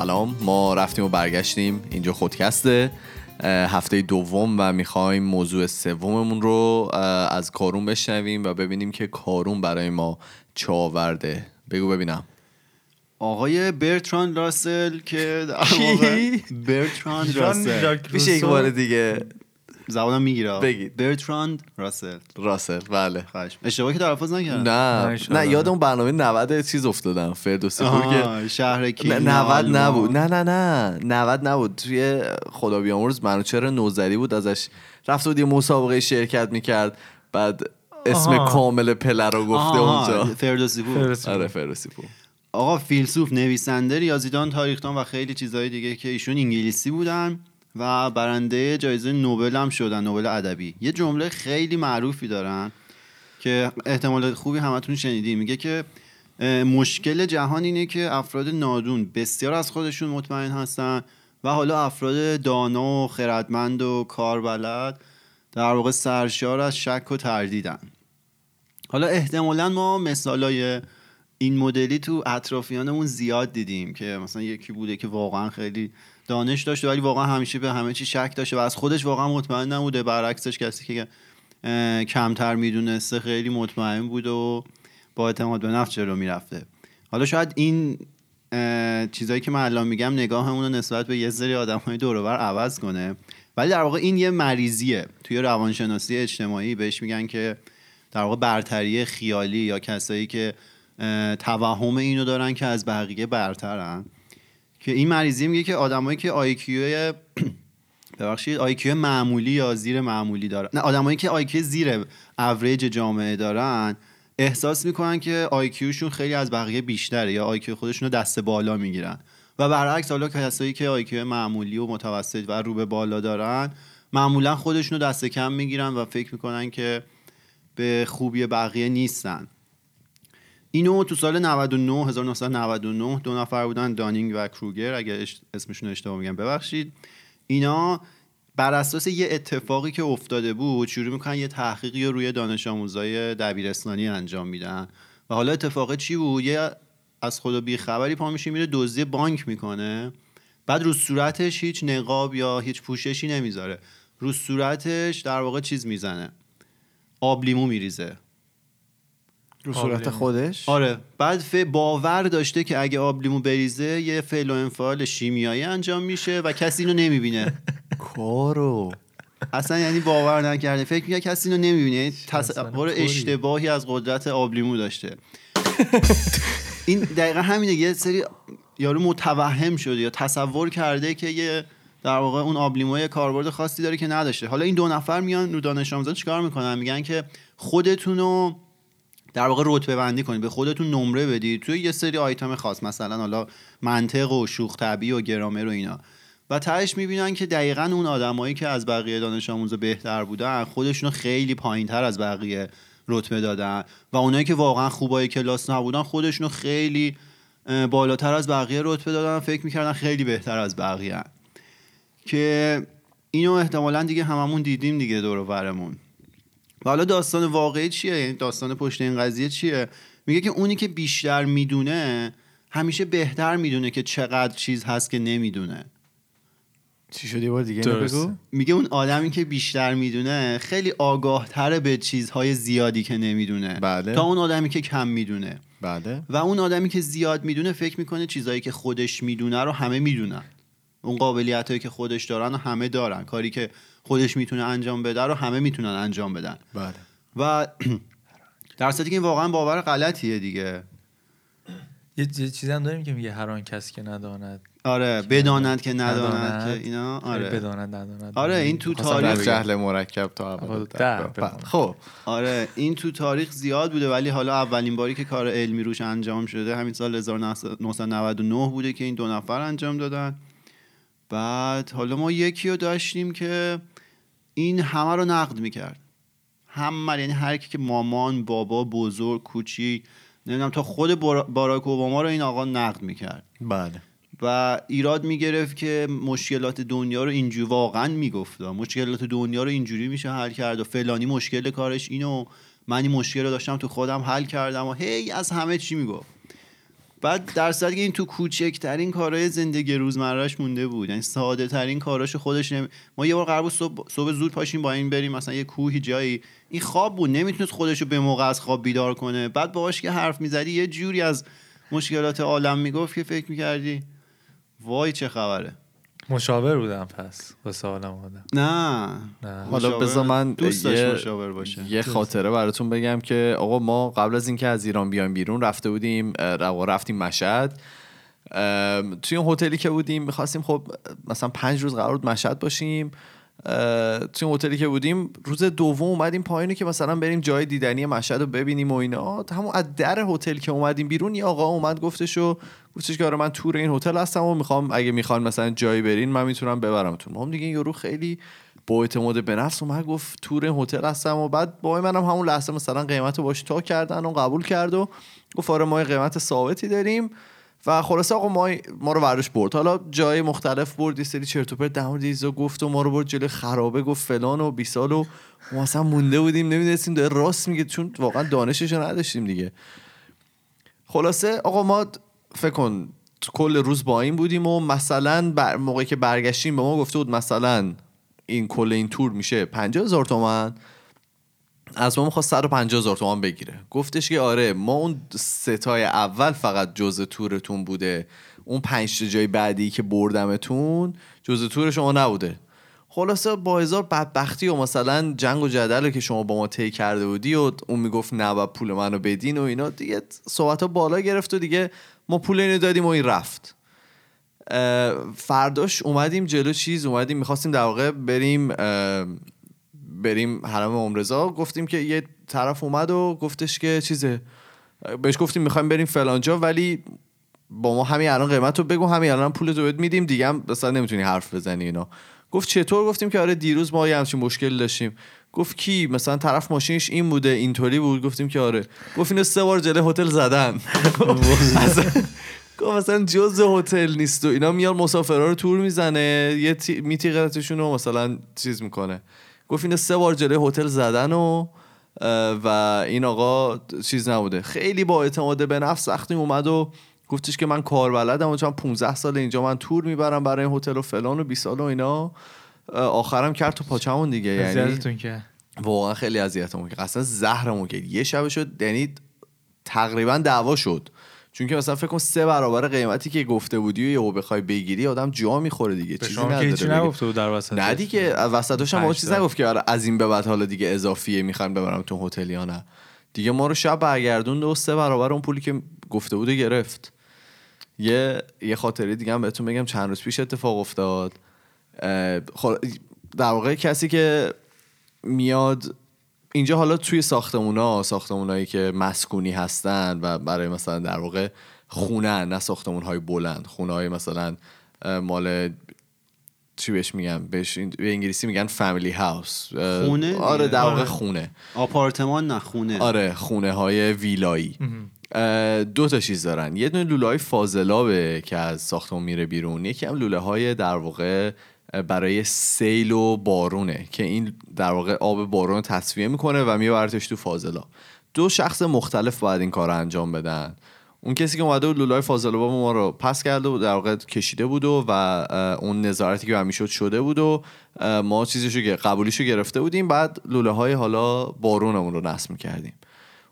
سلام. ما رفتیم و برگشتیم. اینجا خودکسته هفته دوم و می‌خوایم موضوع سوممون رو از کارون بشنویم و ببینیم که کارون برای ما چه آورده بگو ببینم. آقای برتران راسل که برتران راسل. میشه یک بار دیگه زبانم می‌گیره. بگید برتراند راسل راسل بله. خواهش. اشتباهی که تلفظ نکردم. نه. نه یاد اون برنامه 90 چیز افتادم فردوسی پور که شهر کی 90 نبود. نه نه نه. 90 نبود. توی خدا بیامرز منوچهر نوزری بود ازش؟ رفت بود یه مسابقه شرکت می‌کرد. بعد اسم آها. کامل پله رو گفته اونجا. فردوسی پور. آره فردوسی پور. آقا فیلسوف نویسنده ریاضیدان تاریخدان و خیلی چیزهای دیگه که ایشون انگلیسی بودن. و برنده جایزه نوبل هم شدن نوبل ادبی. یه جمله خیلی معروفی دارن که احتمال خوبی همتون شنیدیم میگه که مشکل جهان اینه که افراد نادون بسیار از خودشون مطمئن هستن و حالا افراد دانا و خردمند و کاربلد در واقع سرشار از شک و تردیدن. حالا احتمالا ما مثالای این مدلی تو اطرافیانمون زیاد دیدیم که مثلا یکی بوده که واقعا خیلی دانش داشته ولی واقعا همیشه به همه چی شک داشته و از خودش واقعا مطمئن نبوده. برعکسش کسی که کمتر می‌دونسته خیلی مطمئن بود و با اعتماد به نفس جلو می‌رفته. حالا شاید این چیزایی که من الان میگم نگاهمون رو نسبت به یه سری آدم های دورور عوض کنه. ولی در واقع این یه مریضیه. توی روانشناسی اجتماعی بهش میگن که در واقع برتری خیالی یا کسایی که توهم اینو دارن که از بقیه برترن. که این مریضی میگه که آدمایی که آیکیو ببخشید IQ معمولی یا زیر معمولی دارن. نه آدمایی که IQ زیر average جامعه دارن احساس می‌کنن که IQ شون خیلی از بقیه بیشتره یا IQ خودشون رو دست بالا می‌گیرن. و برعکس حالا کسایی که IQ معمولی و متوسط و رو به بالا دارن معمولا خودشون رو دست کم می‌گیرن و فکر می‌کنن که به خوبی بقیه نیستن. اینو تو سال 99 1999 دو نفر بودن دانینگ و کروگر. اگر اسمشون اشتباه میگم ببخشید. اینا بر اساس یه اتفاقی که افتاده بود شروع می‌کنن یه تحقیقی رو روی دانش آموزای دبیرستانی انجام میدن. و حالا اتفاق چی بود؟ یه از خدا بی خبری پا میشه میره دزدی بانک می‌کنه. بعد رو صورتش هیچ نقاب یا هیچ پوششی نمی‌ذاره. رو صورتش در واقع چیز می‌زنه. آب لیمو میریزه. رو صورت خودش؟ آره. بعد باور داشته که اگه آب لیمو بریزه یه فعل و انفعال شیمیایی انجام میشه و کسی اینو نمی‌بینه. کارو. اصلا یعنی باور نکرده. فکر میگه کسی اینو نمی‌بینه. یعنی تصور اشتباهی از قدرت آب لیمو داشته. این دقیقا همینه. یه سری یارو متوهم شده یا تصور کرده که یه در واقع اون آبلیمو یه کاربرد خاصی داره که نداشته. حالا این دو نفر میان رو دانش آموزان چیکار می‌کنن؟ میگن که خودتونو در واقع رتبه بندی کنید به خودتون نمره بدید توی یه سری آیتم خاص مثلا حالا منطق و شوخ طبیعی و گرامر و اینا. و تهش می‌بینن که دقیقا اون آدمایی که از بقیه دانش آموز بهتر بودن خودشون خیلی پایین تر از بقیه رتبه دادن. و اونایی که واقعا خوبای کلاس نبودن خودشون خیلی بالاتر از بقیه رتبه دادن فکر می‌کردن خیلی بهتر از بقیه. که اینو احتمالا دیگه هممون دیدیم دیگه دور برمون. و حالا داستان واقعی چیه؟ یعنی داستان پشت این قضیه چیه؟ میگه که اونی که بیشتر می‌دونه همیشه بهتر می‌دونه که چقدر چیز هست که نمی‌دونه. چی شدی بار دیگه؟ بگو. میگه اون آدمی که بیشتر می‌دونه خیلی آگاه تره به چیزهای زیادی که نمی‌دونه. بله. تا اون آدمی که کم می‌دونه. بله. و اون آدمی که زیاد می‌دونه فکر می‌کنه چیزهایی که خودش می‌دونه رو همه می‌دونن. اون قابلیت هایی که خودش دارن و همه دارن. کاری که خودش می‌تونه انجام بده رو همه می‌تونن انجام بدن. بله. و در که این واقعا باور غلطیه دیگه. یه چیزی هم داریم که میگه هر آن کس که نداند. آره بداند که نداند که اینا آره. بداند نداند. آره این تو تاریخ جهل مرکب تا خب. آره این تو تاریخ زیاد بوده ولی حالا اولین باری که کار علمی روش انجام شده همین سال 1999 بوده که این دو نفر انجام دادن. بعد حالا ما یکی رو داشتیم که این همه رو نقد می‌کرد. همه یعنی هر کی که مامان بابا بزرگ کوچی نمی‌دونم تا خود باراک اوباما رو این آقا نقد می‌کرد. بله. و ایراد می‌گرفت که مشکلات دنیا رو اینجوری واقعا می‌گفت. مشکلات دنیا رو اینجوری میشه حل کرد و فلانی مشکل کارش اینو من این مشکل رو داشتم تو خودم حل کردم و هی از همه چی می‌گفت. بعد در صورتی که این تو کوچکترین کارهای زندگی روزمرهش مونده بود. یعنی ساده ترین کاراشو خودش نمی... ما یه بار قرار بود صبح, صبح زود پاشیم با این بریم مثلا یه کوهی جایی. این خواب بود نمی‌تونست خودشو به موقع از خواب بیدار کنه. بعد باهاش که حرف می‌زدی یه جوری از مشکلات عالم می‌گفت که فکر می‌کردی وای چه خبره. مشاور بودم پس واسه حالم آدم نه. نه. حالا بذار من دوست داشت یه- مشاور باشه. یه خاطره براتون بگم که آقا ما قبل از اینکه از ایران بیایم بیرون رفته بودیم رفتیم مشهد. توی اون هتلی که بودیم می‌خواستیم خب مثلا پنج روز قرار بود مشهد باشیم. توی اون هتلی که بودیم روز دوم اومدیم پایینه که مثلا بریم جای دیدنی مشهد رو ببینیم و اینا. همون از در هتل که اومدیم بیرون یه آقا اومد گفتش و گفتش که آره من تور این هتل هستم و می‌خوام اگه می‌خوان مثلا جایی برین من می‌تونم ببرمتون. ما هم دیگه یارو خیلی با اعتماد به نفس اومد گفت تور این هتل هستم و بعد با منم همون لحظه مثلا قیمت رو باش تا کردن و قبول کرد و گفت آره ما قیمت ثابتی داریم و خلاصه آقا ما ما رو ورش برد. حالا جای مختلف برد یه سری چرت و پرت در گفت و ما رو برد جلوی خرابه گفت فلان و بیسال و ما اصلا مونده بودیم نمی‌دونستیم داره راست میگه چون واقعا دانشش نداشتیم دیگه. خلاصه آقا ما فکر کن کل روز با این بودیم و مثلا بر موقعی که برگشتیم به ما گفته بود مثلا این کل این تور میشه 50 هزار تومن از ما می‌خواست 150 هزار تومن بگیره. گفتش که آره ما اون ستای اول فقط جز تورتون بوده. اون پنج جای بعدی که بردمتون جز تور شما نبوده. خلاصه با هزار بدبختی و مثلا جنگ و جدل که شما با ما طی کرده بودی و اون می‌گفت نه و پول منو بدین و اینا دیگه صحبت ها بالا گرفت و دیگه ما پول اینو دادیم و این رفت. فرداش اومدیم جلو چیز اومدیم می‌خواستیم در واقع بریم بریم حرم عمرزا گفتیم که یه طرف اومد و گفتش که چیزه بهش گفتیم می‌خوایم بریم فلانجا ولی با ما همین الان قیمت رو بگو همین الان پول بهت میدیم دیگه هم مثلا نمی‌تونی حرف بزنی اینا. گفت چطور؟ گفتیم که آره دیروز ما یه همچین مشکل داشتیم. گفت کی؟ مثلا طرف ماشینش این بوده اینطوری بود. گفتیم که آره. گفت اینو سه بار جلوی هتل زدن. گفت مثلا جز هتل نیست و اینا میاد مسافرها رو تور می‌زنه یه تی... میتیقتشون رو مثلا چیز می‌کنه. گفت اینو سه بار جلوی هتل زدن و و این آقا چیز نبوده. خیلی با اعتماد به نفس وقتی اومد و گفتش که من کاربلدم و چون 15 سال اینجا من تور می‌برم برای این هتل و فلان و 20 سال و اینا. آخرم کرد تو پاچمون دیگه یعنی کرد واقعا خیلی اذیتمون کرد. اصلا زهرمون کرد یه شب شد یعنی تقریبا دعوا شد. چون که مثلا فکر کن سه برابر قیمتی که گفته بودی و یهو بخوای بگیری آدم جا می‌خوره دیگه. چیزی که نداره. نگفته بود در وسط نه دیگه وسطش هم چیز. نگفت که آره از این به بعد حالا دیگه اضافیه می‌خوان ببرم تو هتل یا نه. دیگه ما رو شب برگردوند و سه برابر اون پولی که گفته بوده گرفت. یه یه خاطره دیگه هم بهتون بگم. چند روز پیش اتفاق افتاد. خل- در واقع کسی که میاد اینجا حالا توی ساختمونا ساختمونایی که مسکونی هستن و برای مثلا در واقع خونه نه ساختمون های بلند خونه های مثلا مال چی بهش میگن بهش این- به انگلیسی میگن فامیلی هاوس خونه. آره در واقع. خونه. آپارتمان نه خونه. آره خونه های ویلایی دو تا چیز دارن. یه دونه لوله های فاضلابه که از ساختمون میره بیرون. یکی هم لوله های در واقع برای سیل و بارونه که این در واقع آب بارون رو تصفیه می‌کنه و میبرتش تو فاضلاب. دو شخص مختلف باید این کار رو انجام بدن. اون کسی که اومده بود لولای فاضلاب ما رو پس کرده بود در واقع کشیده بود و, اون نظارتی که همیشه شده بود و ما چیزشو که قبولیشو گرفته بودیم. بعد لوله های حالا بارونمون رو نصب می‌کردیم.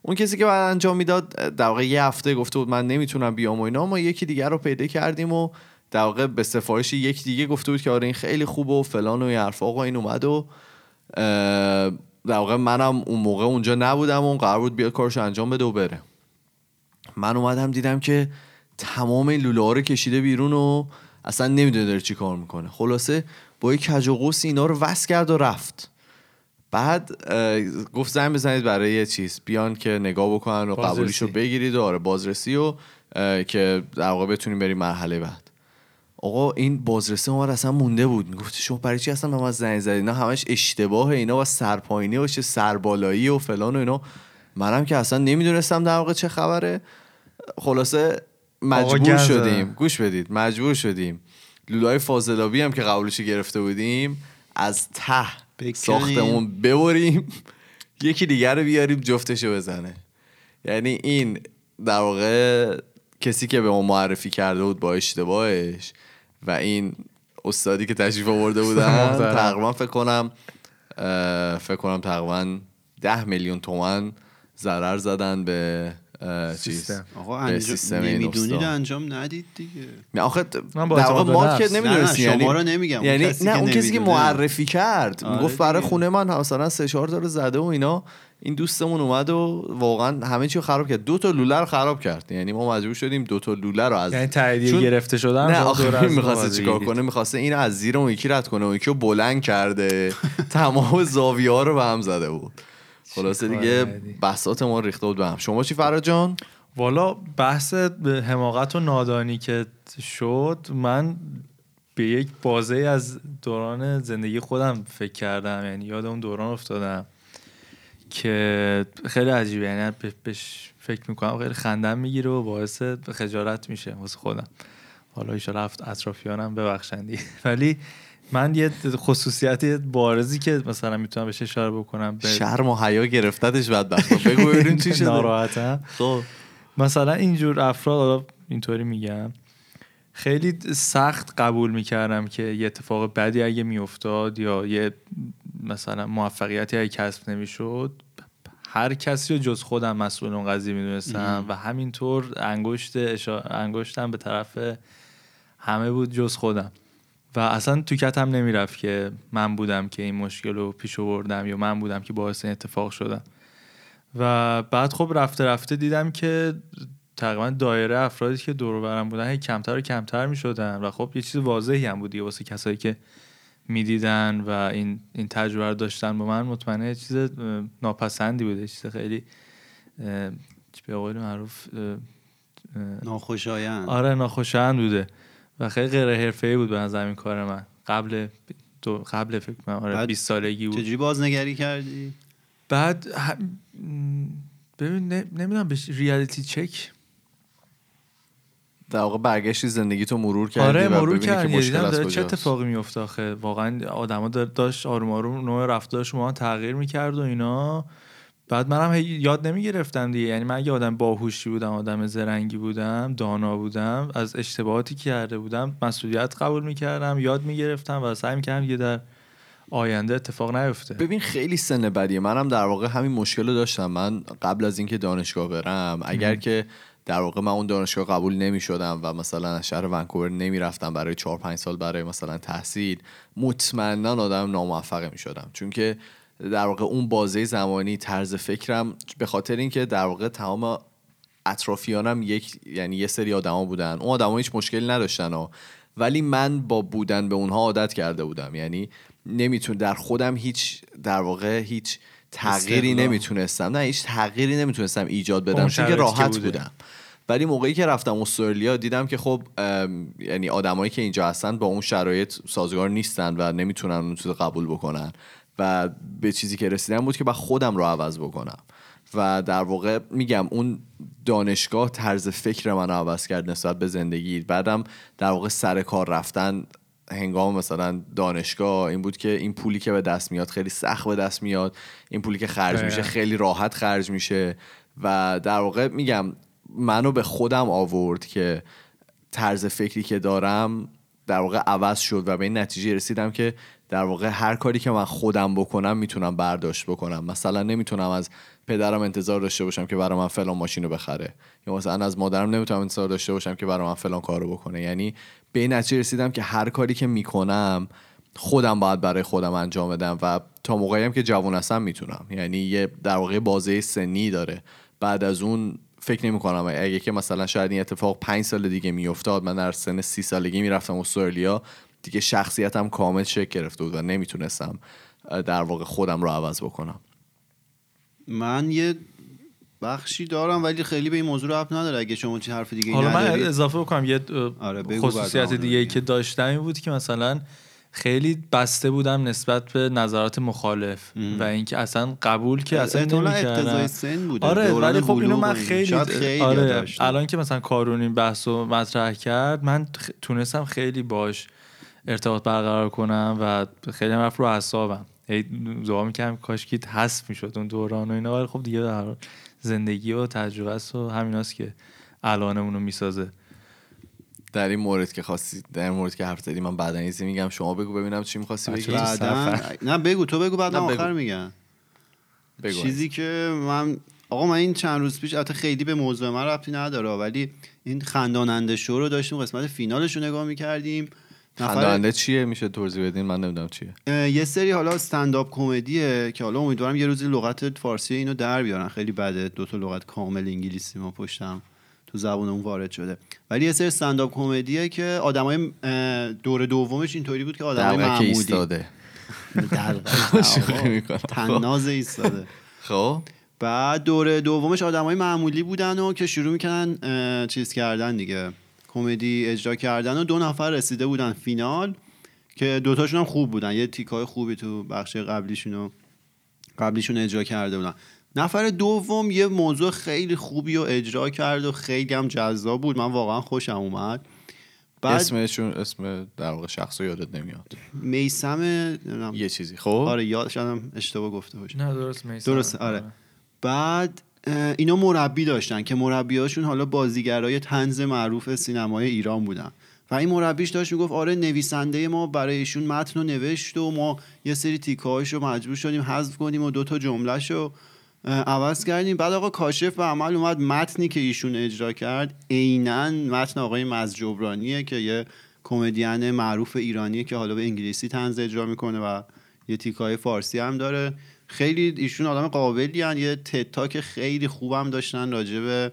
اون کسی که بعد انجام می‌داد در واقع یه هفته گفته بود من نمی‌تونم بیام و اینا ما یکی دیگر رو پیدا کردیم و در واقع به سفارش یک دیگه گفته بود که آره این خیلی خوبه و فلان و این حرفا آقا این اومد و در واقع منم اون موقع اونجا نبودم و اون قرار بود بیاد کارش انجام بده و بره. من اومدم دیدم که تمام این لوله ها رو کشیده بیرون و اصلا نمی‌دونه داره چی کار می‌کنه. خلاصه با یک کج و قوس اینا رو وصل کرد و رفت. بعد گفت زنگ بزنید برای یه چیز. بیان که نگاه بکنن و. قبولیشو بگیرید و آره بازرسی و که در واقع بتونیم بریم مرحله بعد. آقا این بازرسی اومد اصلا مونده بود. می‌گفت شما برای چی اصلا به ما زنگ زدید اینا همش اشتباه اینا با سرپایینی باشه سربالایی و فلان و اینا. منم که اصلا نمی‌دونستم در واقع چه خبره. خلاصه مجبور شدیم. گوش بدید مجبور شدیم لولای فاضلابی هم که قبولش گرفته بودیم از ته. ساختمون ببریم یکی دیگر رو بیاریم جفتشو بزنه یعنی این در واقع کسی که به ما معرفی کرده بود با اشتباهش و این استادی که تشریف آورده بودن. تقریبا فکر کنم فکر کنم تقریبا ده میلیون تومن ضرر زدن به سیستم. آقا انجام این نمی‌دونید. انجام ندید دیگه نه آخه من با در واقع اعتماد ما به که نفس. نه، نمی‌دونستی یعنی شما رو نمیگم. اون یعنی کسی نه که اون کسی که. معرفی کرد آره گفت برای. خونه من مثلا سه چهار تا رو زده و اینا این دوستمون اومد و واقعا همه چی رو خراب کرد دو تا لوله رو خراب کرد یعنی ما مجبور شدیم دو تا لوله رو از یعنی تاییدیه چون- گرفته شدن نه از می‌خواسته چیکار. کنه می‌خواسته اینو از زیر اون یکی رد کنه اون یکی رو بلند کرده تمام زاویه ها رو به هم زده بود خلاصه دیگه؟ بسات ما ریخته بود هم. شما چی فراد جان؟ والا بحث حماقت و نادانی که شد من به یک بازه از دوران زندگی خودم فکر کردم یعنی یاد اون دوران افتادم که خیلی عجیبه. یعنی به- بهش فکر می‌کنم خیلی خندم می‌گیره و باعث خجالت میشه واسه خودم. حالا ایشالا اطرافیانم ببخشندی ولی من یه خصوصیت بارزی که مثلا می‌تونم بهش اشاره بکنم به شرم و حیا گرفتتش بدبخت. بگو ببینیم چی شده. ناراحتم. خب. مثلا اینجور افراد اینطوری میگم. خیلی سخت قبول می‌کردم که یه اتفاق بدی اگه میافتاد یا یه مثلا موفقیتی اگه کسب نمی‌شد هر کسی رو جز خودم مسئول اون قضیه می‌دونستم و همینطور انگشت. انگشتم به طرف همه بود جز خودم. و اصلا تو کتم نمی‌رفت که من بودم که این مشکل رو پیش آوردم یا من بودم که باعث این اتفاق شدم. و بعد خب رفته رفته دیدم که تقریبا دایره افرادی که دور برم بودن هی کمتر و کمتر می شدن و خب یه چیز واضحی هم بود واسه کسایی که می‌دیدن و این این تجربه رو داشتن با من. مطمئنه یه چیز ناپسندی بوده چیز خیلی به قول معروف ناخوشایند. آره ناخوشایند بوده. و خیلی غیر حرفه‌ای بود به نظر این کار من. قبل دو قبل فکر کنم آره بعد 20 سالگی بود. چجوری بازنگری کردی؟ بعد ه- ببین نمی‌دونم بهش ریالیتی چک. در واقع برگشتی زندگی تو مرور کردی آره مرور مشکل دیدم داره چه. اتفاقی میفته آخه. واقعا آدما داشت آروم آروم نوع رفتارش ما تغییر می‌کرد و اینا. بعد منم یاد نمی‌گرفتم دیگه. یعنی من اگه آدم باهوشی بودم آدم زرنگی بودم دانا بودم از اشتباهاتی که کرده بودم مسئولیت قبول می‌کردم یاد می‌گرفتم و سعی می‌کردم یه در آینده اتفاق نیفته. ببین خیلی سن بدیه. منم در واقع همین مشکل رو داشتم. من قبل از اینکه دانشگاه برم اگر که در واقع من اون دانشگاه قبول نمی شدم و مثلا از شهر ونکوور نمی رفتم برای چهار پنج سال برای مثلا تحصیل مطمئنا آدم ناموفقه می شدم چون که در واقع اون بازه زمانی طرز فکرم به خاطر اینکه در واقع تمام اطرافیانم یک یعنی یه سری آدما بودن اون آدما هیچ مشکلی نداشتن ها. ولی من با بودن به اونها عادت کرده بودم یعنی نمیتون در خودم هیچ در واقع هیچ تغییری. نمی‌تونستم نه هیچ تغییری نمی‌تونستم ایجاد بدم اون چون که که راحت بوده. بودم ولی موقعی که رفتم استرالیا دیدم که خب یعنی آدمایی که اینجا هستن با اون شرایط سازگار نیستن و نمی‌تونن اون چیز قبول بکنن و به چیزی که رسیدم بود که با خودم رو عوض بکنم. و در واقع میگم اون دانشگاه طرز فکر من عوض کرد نسبت به زندگی. بعدم در واقع سر کار رفتن هنگام مثلا دانشگاه این بود که این پولی که به دست میاد خیلی سخت به دست میاد. این پولی که خرج میشه. خیلی راحت خرج میشه. و در واقع میگم منو به خودم آورد که طرز فکری که دارم در واقع عوض شد و به این نتیجه رسیدم که در واقع هر کاری که من خودم بکنم می‌تونم برداشت بکنم. مثلا نمی‌تونم از پدرم انتظار داشته باشم که برای من فلان ماشین رو بخره. یا مثلا از مادرم نمی‌تونم انتظار داشته باشم که برای من فلان کار رو بکنه. یعنی به این نتیجه رسیدم که هر کاری که می‌کنم خودم باید برای خودم انجام بدم و تا موقعی هم که جوان هستم می‌تونم. یعنی یه در واقع بازه سنی داره. بعد از اون فکر نمی کنم اگه که مثلا شاید این اتفاق پنج سال دیگه میافتاد من در سن سی سالگی می‌رفتم استرالیا دیگه شخصیتم کامل شکل گرفته بود و نمی‌تونستم در واقع خودم رو عوض بکنم من یه بخشی دارم ولی خیلی به این موضوع ربط نداره اگه شما چی حرف دیگه حالا من ندارید اضافه بکنم یه آره، خصوصیت دیگه ای. که داشتم این بود که مثلا خیلی بسته بودم نسبت به نظرات مخالف و اینکه اصلا قبول که اصلا نمی‌کردم. سن بوده آره ولی خب اینو من. خیلی, شاید خیلی آره. الان که مثلا کارون این بحث رو مطرح کرد من تونستم خیلی باش ارتباط برقرار کنم و خیلی هم رو اعصابم. هی دعا می‌کردم کاش که حذف می‌شد اون دوران و اینا. ولی خب دیگه در زندگی و تجربه است و همیناست که الانمون رو می‌سازه. در این مورد که خواستی در این مورد که حرف زدی من بعدا ایزی میگم. شما بگو ببینم چی می‌خواستی بگی. بعدا نه بگو تو بگو بعد نه، من بگو. آخر میگم بگو. چیزی که من آقا من این چند روز پیش البته خیلی به موضوع من ربطی نداره ولی این خنداننده شو رو داشتیم قسمت فینالش رو نگاه می‌کردیم. خنداننده چیه؟ میشه توضیح بدین؟ من نمی‌دونم چیه. یه سری حالا استنداپ کمدیه که حالا امیدوارم یه روزی لغت فارسی اینو در بیارن. خیلی بده. دو تا لغت کامل انگلیسی ما پشتم تو زبون اون وارد شده. ولی یه سری استنداپ کمدیه که آدمای دور دومش اینطوری بود که آدمای معمولی. ایستاده. می‌کنم. تناز ایستاده. خب. بعد دوره دومش آدمای معمولی بودن و که شروع می‌کنن چیز کردن دیگه. کمدی اجرا کردن و دو نفر رسیده بودن فینال که دوتاشون هم خوب بودن. یه تیکای خوبی تو بخش قبلیشون و قبلیشون اجرا کرده بودن. نفر دوم یه موضوع خیلی خوبی رو اجرا کرد و خیلی هم جذاب بود. من واقعا خوشم اومد. بعد اسمشون اسم در واقع شخص رو یادت نمیاد. میسم نمی‌دونم. یه چیزی خب؟ آره یاد شدم اشتباه گفته باشم نه درست میسم. درست آره. بعد اینا مربی داشتن که مربیاشون حالا بازیگرای تنز معروف سینمای ایران بودن. و این مربیش داشت می‌گفت آره نویسنده ما برای ایشون متن رو نوشت و ما یه سری تیکه‌هاش رو مجبور شدیم حذف کنیم و دو تا جملهش رو عوض کردیم. بعد آقا کاشف به عمل اومد متنی که ایشون اجرا کرد عینا متن آقای مزجبرانیه که یه کمدین معروف ایرانیه که حالا به انگلیسی تنز اجرا می‌کنه و یه تیکای فارسی هم داره. خیلی ایشون آدم قابلی هن. یه تتاک خیلی خوبم داشتن راجع به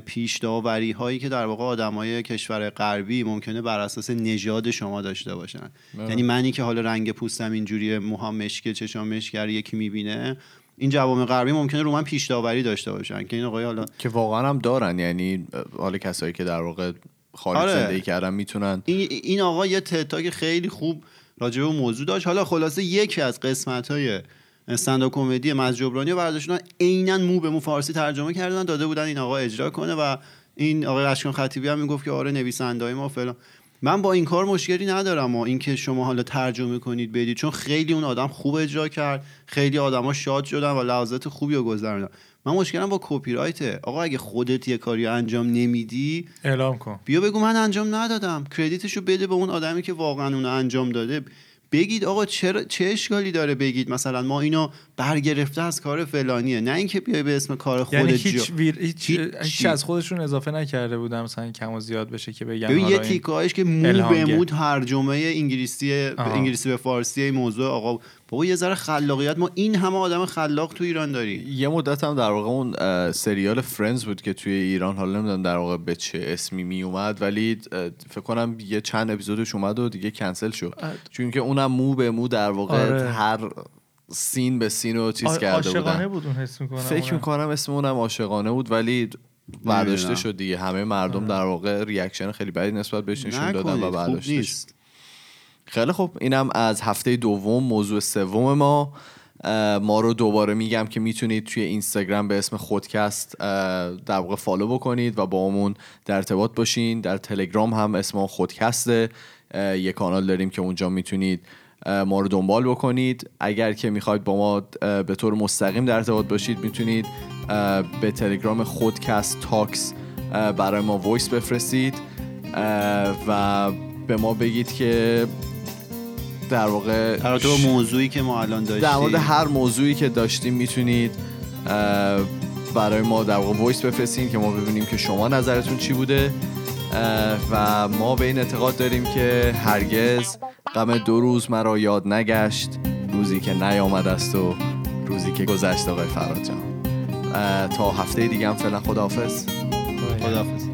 پیش داوری هایی که در واقع آدمای کشور غربی ممکنه بر اساس نژاد شما داشته باشن. یعنی منی که حالا رنگ پوستم اینجوری موهام مشکه چشام مشکر یکی می‌بینه این جوام غربی ممکنه رو من پیش داوری داشته باشن که این آقای حالا که واقعا هم دارن. یعنی حال کسایی که در واقع خارج آره. زندگی کردن می‌تونن. این, این آقا یه تتاک خیلی خوب راجع به موضوع داشت. حالا خلاصه یکی از قسمت های استنداپ کمدی مزجبرانی رو برداشتن. عینا مو به مو فارسی ترجمه کردن. داده بودن این آقا اجرا کنه و این آقای اشکان خطیبی هم می‌گفت که آره نویسنده ما فلان. من با این کار مشکلی ندارم و اینکه شما حالا ترجمه کنید بدید چون خیلی اون آدم خوب اجرا کرد. خیلی آدما شاد شدن و لحظات خوبی رو گذروندن. من مشکلم با کپی رایته آقا اگه خودت یه کاری انجام نمیدی اعلام کن. بیا بگو من انجام ندادم. کردیتشو بده به اون آدمی که واقعا اونو انجام داده. بگید آقا چرا چه اشکالی داره بگید مثلا ما اینو برگرفته از کار فلانیه نه اینکه بیای به اسم کار خودت یعنی هیچ, ویر... هیچ... هیچ. از خودشون اضافه نکرده بودم مثلا کم و زیاد بشه که بگن ببین یه تیکایش که مو به. مو ترجمه انگلیسی. انگلیسی به فارسی این موضوع آقا بابا یه ذره خلاقیت. ما این همه آدم خلاق تو ایران داریم. یه مدت هم در واقع اون سریال فرندز بود که توی ایران حالا نمی‌دونم در واقع به چه اسمی می اومد ولی فکر کنم یه چند اپیزودش اومد و دیگه کنسل شد. اه. چون که اونم مو به مو در واقع آره. هر scene به scene رو چیز آ- کرده عاشقانه بودن بود اون حس می‌کنم فکر می‌کنم اسم اونم عاشقانه بود ولی برداشته. شد دیگه. همه مردم در واقع reaction خیلی بدی نسبت بهش نشون دادن و برداشته شد نیست. خیلی خوب. اینم از هفته دوم موضوع سوم ما. ما رو دوباره میگم که می‌تونید توی اینستاگرام به اسم خودکست در واقع follow بکنید و با همون در ارتباط باشین. در تلگرام هم اسم خودکسته. یه کانال داریم که اونجا می‌تونید ما رو دنبال بکنید. اگر که می‌خواید با ما به طور مستقیم در ارتباط باشید می‌تونید به تلگرام خودکست تاکس برای ما voice بفرستید. و به ما بگید که در واقع در رابطه با موضوعی که ما الان داشتیم. در مورد هر موضوعی که داشتیم می‌تونید برای ما در واقع وایس بفرستین که ما ببینیم که شما نظرتون چی بوده. و ما به این اعتقاد داریم که هرگز غم دو روز مرا یاد نگشت. روزی که نیامد است و روزی که گذشت آقای فراد جان. تا هفته دیگه هم فعلا خداحافظ. خداحافظ.